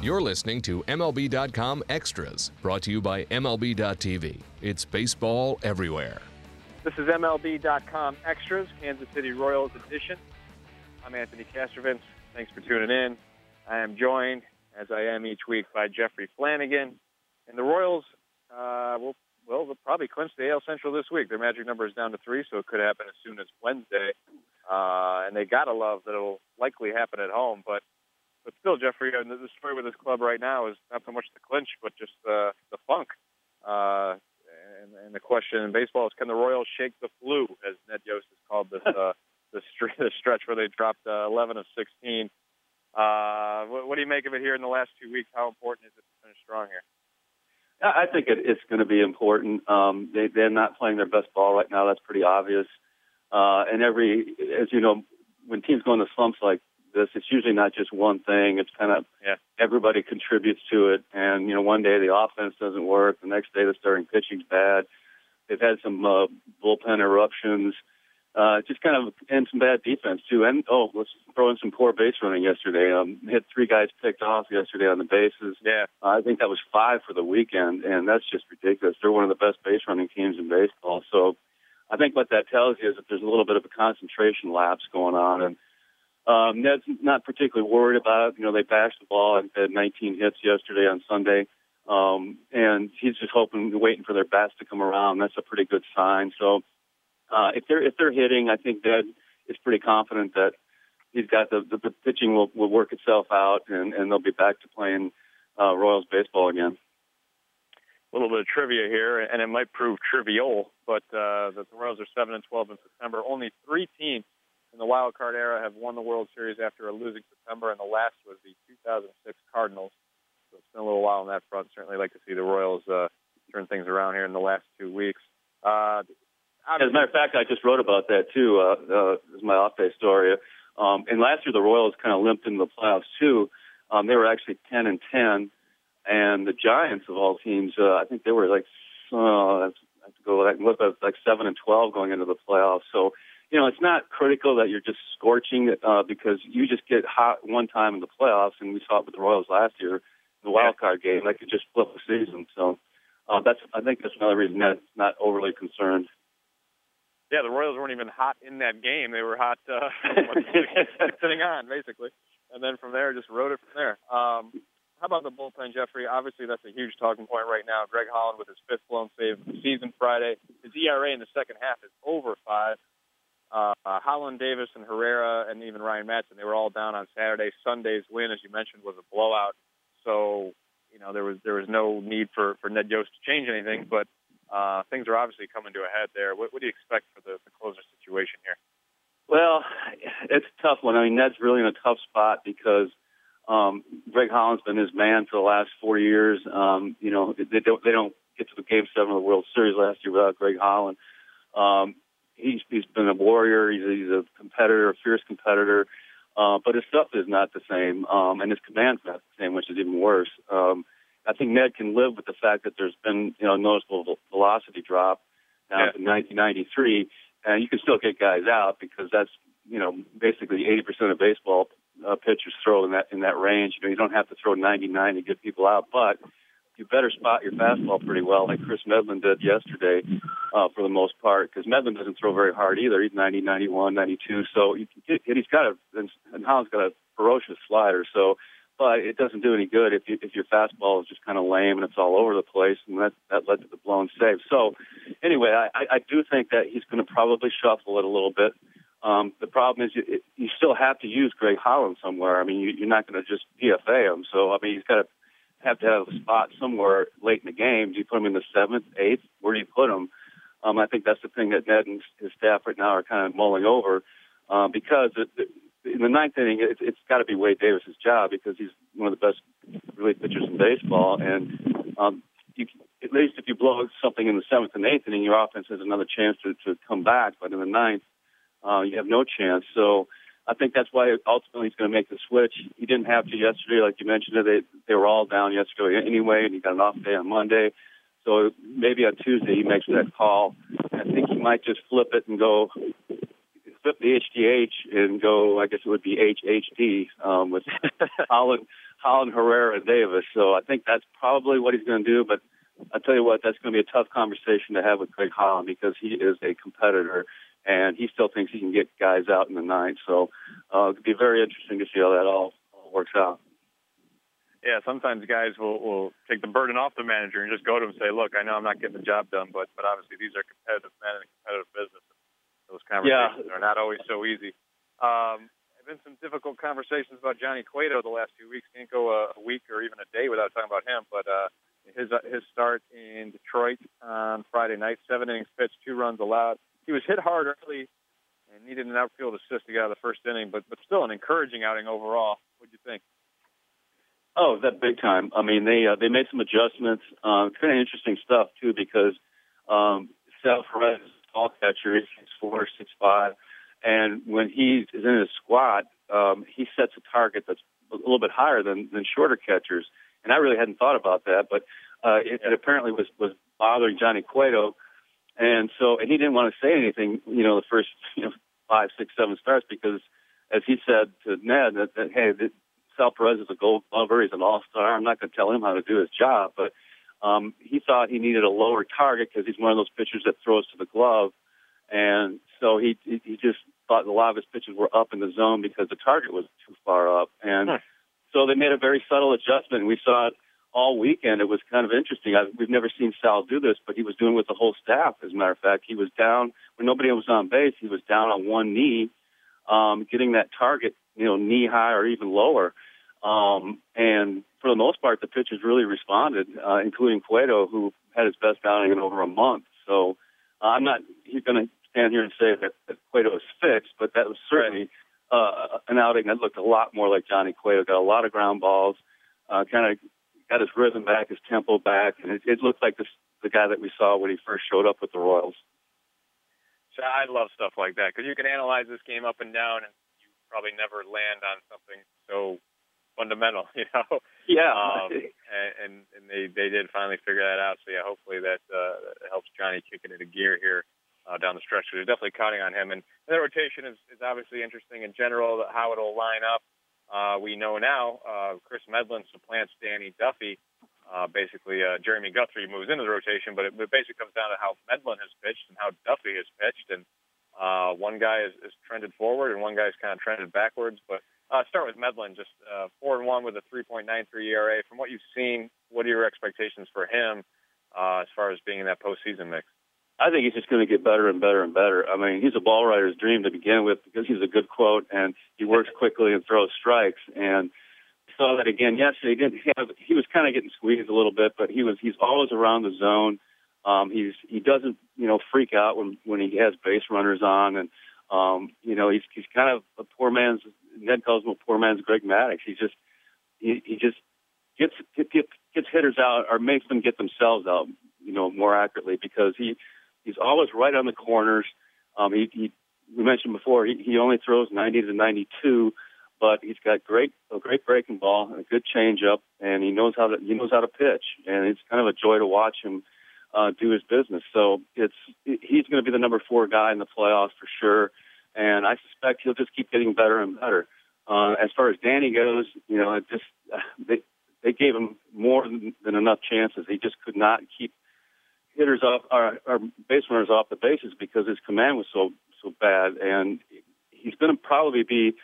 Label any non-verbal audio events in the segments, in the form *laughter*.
You're listening to MLB.com Extras, brought to you by MLB.tv. It's baseball everywhere. This is MLB.com Extras, Kansas City Royals edition. I'm Anthony Castrovince. Thanks for tuning in. I am joined, as I am each week, by Jeffrey Flanagan. And the Royals uh, will, they'll probably clinch the AL Central this week. Their magic number is down to three, so it could happen as soon as Wednesday. Uh, and they got to love that it'll likely happen at home. But but still, Jeffrey, uh, the story with this club right now is not so much the clinch, but just uh, the funk. Uh, and, and the question in baseball is, can the Royals shake the flu, as Ned Yost has called this uh, *laughs* the, st- stretch where they dropped uh, 11 of 16. Uh, what, what do you make of it here in the last two weeks? How important is it to finish strong here? I think it, it's going to be important. Um, they, they're not playing their best ball right now. That's pretty obvious. Uh, and every, as you know, when teams go into slumps like this. It's usually not just one thing. It's kind of yeah. everybody contributes to it. And you know, one day the offense doesn't work, the next day the starting pitching's bad. They've had some uh, bullpen eruptions. Uh, just kind of and some bad defense too. And oh, let's throw in some poor base running yesterday. Um, hit three guys picked off yesterday on the bases. Yeah, uh, I think that was five for the weekend, and that's just ridiculous. They're one of the best base running teams in baseball. So, I think what that tells you is that there's a little bit of a concentration lapse going on, and um, Ned's not particularly worried about it. You know, they bashed the ball and had 19 hits yesterday on Sunday. Um, and he's just hoping, waiting for their bats to come around. That's a pretty good sign. So, uh, if they're, if they're hitting, I think Ned is pretty confident that he's got the, the, the pitching will, will work itself out and, and they'll be back to playing, uh, Royals baseball again. A little bit of trivia here, and it might prove trivial, but, uh, the Royals are 7 and 12 in September. Only three teams in the wild card era have won the World Series after a losing September, and the last was the 2006 Cardinals. So it's been a little while on that front. Certainly like to see the Royals uh, turn things around here in the last two weeks. Uh, As a matter of fact, I just wrote about that too. Uh, uh, this is my off-day story. Um, and last year the Royals kind of limped into the playoffs too. Um, they were actually 10 and 10, and the Giants of all teams, uh, I think they were like, uh, I have to go like look at like 7 and 12 going into the playoffs. So you know, it's not critical that you're just scorching uh, because you just get hot one time in the playoffs, and we saw it with the Royals last year, the wild card game. That could just flip the season. So uh, that's I think that's another reason that's not overly concerned. Yeah, the Royals weren't even hot in that game. They were hot uh, *laughs* sitting on basically, and then from there just rode it from there. Um, how about the bullpen, Jeffrey? Obviously, that's a huge talking point right now. Greg Holland with his fifth blown save of the season Friday. His ERA in the second half is over five. Uh, Holland Davis and Herrera and even Ryan Madson, they were all down on Saturday. Sunday's win, as you mentioned, was a blowout. So, you know, there was there was no need for, for Ned Yost to change anything, but uh, things are obviously coming to a head there. What, what do you expect for the, the closer situation here? Well, it's a tough one. I mean, Ned's really in a tough spot because um, Greg Holland's been his man for the last four years. Um, you know, they don't they don't get to the Game Seven of the World Series last year without Greg Holland. Um, he's he's been a warrior. He's, he's a competitor, a fierce competitor. Uh, but his stuff is not the same, um, and his command's not the same, which is even worse. Um, I think Ned can live with the fact that there's been you know noticeable velocity drop now yeah. to 1993, and you can still get guys out because that's you know basically 80% of baseball uh, pitchers throw in that in that range. You know you don't have to throw 99 to get people out, but you better spot your fastball pretty well, like Kris Medlen did yesterday, uh, for the most part, because Medlen doesn't throw very hard either. He's 90, 91, 92. So you can get, he's got a, and Holland's got a ferocious slider. So, but it doesn't do any good if you, if your fastball is just kind of lame and it's all over the place, and that that led to the blown save. So, anyway, I, I do think that he's going to probably shuffle it a little bit. Um, the problem is you, you still have to use Greg Holland somewhere. I mean, you, you're not going to just DFA him. So, I mean, he's got to have to have a spot somewhere late in the game. Do you put him in the seventh, eighth? Where do you put him? Um, I think that's the thing that Ned and his staff right now are kind of mulling over uh, because it, it, in the ninth inning, it, it's got to be Wade Davis's job because he's one of the best relief pitchers in baseball, and um, you, at least if you blow something in the seventh and eighth inning, your offense has another chance to, to come back. But in the ninth, uh, you have no chance. So I think that's why ultimately he's going to make the switch. He didn't have to yesterday, like you mentioned. They they were all down yesterday anyway, and he got an off day on Monday. So maybe on Tuesday he makes that call. I think he might just flip it and go flip the HDH and go. I guess it would be HHD um, with *laughs* Holland, Holland, Herrera, and Davis. So I think that's probably what he's going to do. But I tell you what, that's going to be a tough conversation to have with Greg Holland because he is a competitor and he still thinks he can get guys out in the ninth. So uh, it'll be very interesting to see how that all, all works out. Yeah, sometimes guys will will take the burden off the manager and just go to him and say, "Look, I know I'm not getting the job done, but but obviously these are competitive men and competitive business. Those conversations yeah. are not always so easy." Um, have been some difficult conversations about Johnny Cueto the last few weeks. Can't go a, a week or even a day without talking about him. But uh, his uh, his start in Detroit on Friday night, seven innings pitched, two runs allowed. He was hit hard early and needed an outfield assist to get out of the first inning, but but still an encouraging outing overall. What do you think? Oh, that big time. I mean, they uh, they made some adjustments. Uh, kind of interesting stuff too, because um, Sal Perez is a tall catcher. He's six four, six five, and when he is in his squat, um, he sets a target that's a little bit higher than than shorter catchers. And I really hadn't thought about that, but uh, it, it apparently was was bothering Johnny Cueto, and so and he didn't want to say anything, you know, the first *laughs* you know five, six, seven starts because, as he said to Ned, that, that hey, that Sal Perez is a Gold Glover. He's an All Star. I'm not going to tell him how to do his job, but um, he thought he needed a lower target because he's one of those pitchers that throws to the glove, and so he he just thought a lot of his pitches were up in the zone because the target was too far up, and huh. so they made a very subtle adjustment. We saw it all weekend. It was kind of interesting. I, we've never seen Sal do this, but he was doing it with the whole staff. As a matter of fact, he was down when nobody was on base. He was down on one knee, um, getting that target, you know, knee high or even lower. Um, and for the most part, the pitchers really responded, uh, including Cueto, who had his best outing in over a month. So uh, I'm not going to stand here and say that, that Cueto is fixed, but that was certainly uh, an outing that looked a lot more like Johnny Cueto. Got a lot of ground balls, uh, kind of got his rhythm back, his tempo back, and it, it looked like this, the guy that we saw when he first showed up with the Royals. So I love stuff like that because you can analyze this game up and down, and you probably never land on something so fundamental, *laughs* you know. Yeah. Um, and, and and they they did finally figure that out. So yeah, hopefully that uh, helps Johnny kick it into gear here uh, down the stretch. So they're definitely counting on him. And the rotation is is obviously interesting in general. How it'll line up. Uh, we know now uh, Kris Medlen supplants Danny Duffy. Uh, basically, uh, Jeremy Guthrie moves into the rotation, but it, it basically comes down to how Medlen has pitched and how Duffy has pitched. And uh, one guy is, is trended forward and one guy's kind of trended backwards. But uh, start with Medlen, just uh, four and one with a 3.93 ERA. From what you've seen, what are your expectations for him uh, as far as being in that postseason mix? I think he's just going to get better and better and better. I mean, he's a ball writer's dream to begin with because he's a good quote and he works *laughs* quickly and throws strikes. And saw that again yesterday. He didn't have. He was kind of getting squeezed a little bit, but he was. He's always around the zone. Um, he's he doesn't you know freak out when when he has base runners on, and um, you know he's he's kind of a poor man's Ned calls him a poor man's Greg Maddux. He just he, he just gets gets gets hitters out or makes them get themselves out, you know, more accurately because he he's always right on the corners. Um, he, he we mentioned before he, he only throws 90 to 92, but he's got great a great breaking ball and a good changeup, and he knows how to he knows how to pitch, and it's kind of a joy to watch him uh, do his business. So it's he's going to be the number four guy in the playoffs for sure and I suspect he'll just keep getting better and better. Uh, as far as Danny goes, you know, it just they they gave him more than, than enough chances. He just could not keep hitters off or, or base runners off the bases because his command was so so bad, and he's going to probably be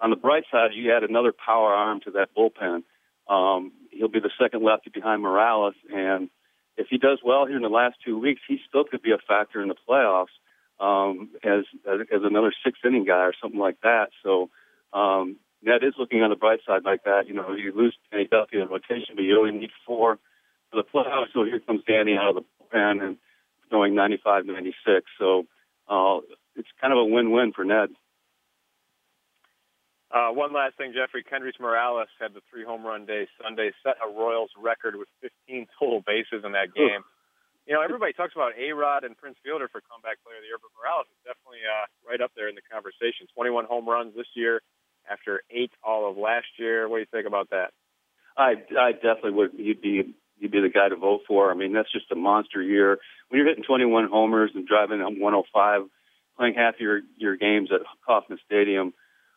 on the bright side. You add another power arm to that bullpen. Um, he'll be the second lefty behind Morales, and if he does well here in the last two weeks, he still could be a factor in the playoffs um, as, as another sixth inning guy or something like that. So um, Ned is looking on the bright side like that. You know, you lose Danny Duffy in rotation, but you only need four the playoffs. So here comes Danny out of the pen and throwing 95, 96. So uh, it's kind of a win-win for Ned. Uh, one last thing, Jeffrey Kendrys Morales had the three home run day Sunday, set a Royals record with 15 *laughs* total bases in that game you know, everybody talks about A Rod and Prince Fielder for comeback player of the year, but Morales is definitely uh, right up there in the conversation. 21 home runs this year after eight all of last year. What do you think about that? I I definitely would. You'd be you'd be the guy to vote for. I mean, that's just a monster year. When you're hitting 21 homers and driving 105 playing half your your games at Kauffman Stadium.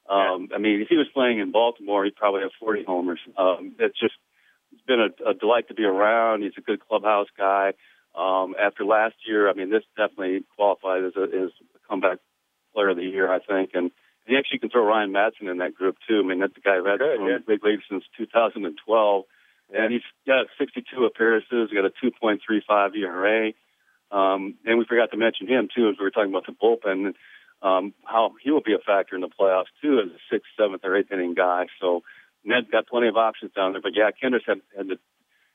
Um, I mean, if he was playing in Baltimore, he'd probably have 40 homers. Um, it's just it's been a, a delight to be around. He's a good clubhouse guy. Um, after last year, I mean, this definitely qualified as a, as a comeback player of the year, I think. And he actually can throw Ryan Madson in that group too. I mean, that's the guy who had been yeah. big league since 2012, yeah. And he's got 62 appearances. Got a 2.35 ERA. Um, and we forgot to mention him too, as we were talking about the bullpen, um, how he will be a factor in the playoffs too, as a sixth, seventh, or eighth inning guy. So Ned's got plenty of options down there. But yeah, Kendrys had had, the,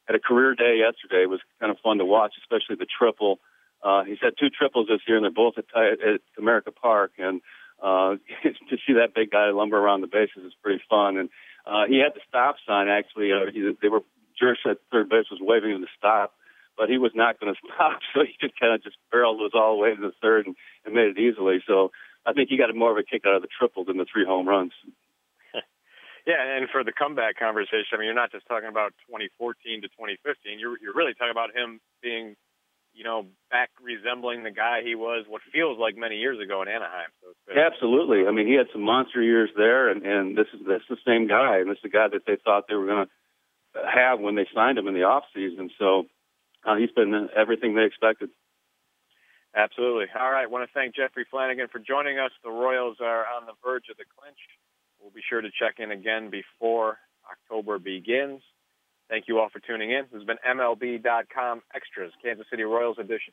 had a career day yesterday. It was kind of fun to watch, especially the triple. Uh, he's had two triples this year, and they're both at, at Comerica Park. And uh, *laughs* to see that big guy lumber around the bases is pretty fun. And uh, he had the stop sign actually. Uh, he, they were Jersh at third base was waving him to stop, but he was not going *laughs* to stop, so he just kind of just barreled those all the way to the third and, and made it easily. So I think he got more of a kick out of the triple than the three home runs. *laughs* Yeah, and for the comeback conversation, I mean, you're not just talking about 2014 to 2015. You're you're really talking about him being you know, back resembling the guy he was what feels like many years ago in Anaheim. So Absolutely. I mean, he had some monster years there, and, and this is this is the same guy, and this is the guy that they thought they were going to have when they signed him in the off season. So uh, he's been everything they expected. Absolutely. All right. I want to thank Jeffrey Flanagan for joining us. The Royals are on the verge of the clinch. We'll be sure to check in again before October begins. Thank you all for tuning in. This has been MLB.com Extras, Kansas City Royals edition.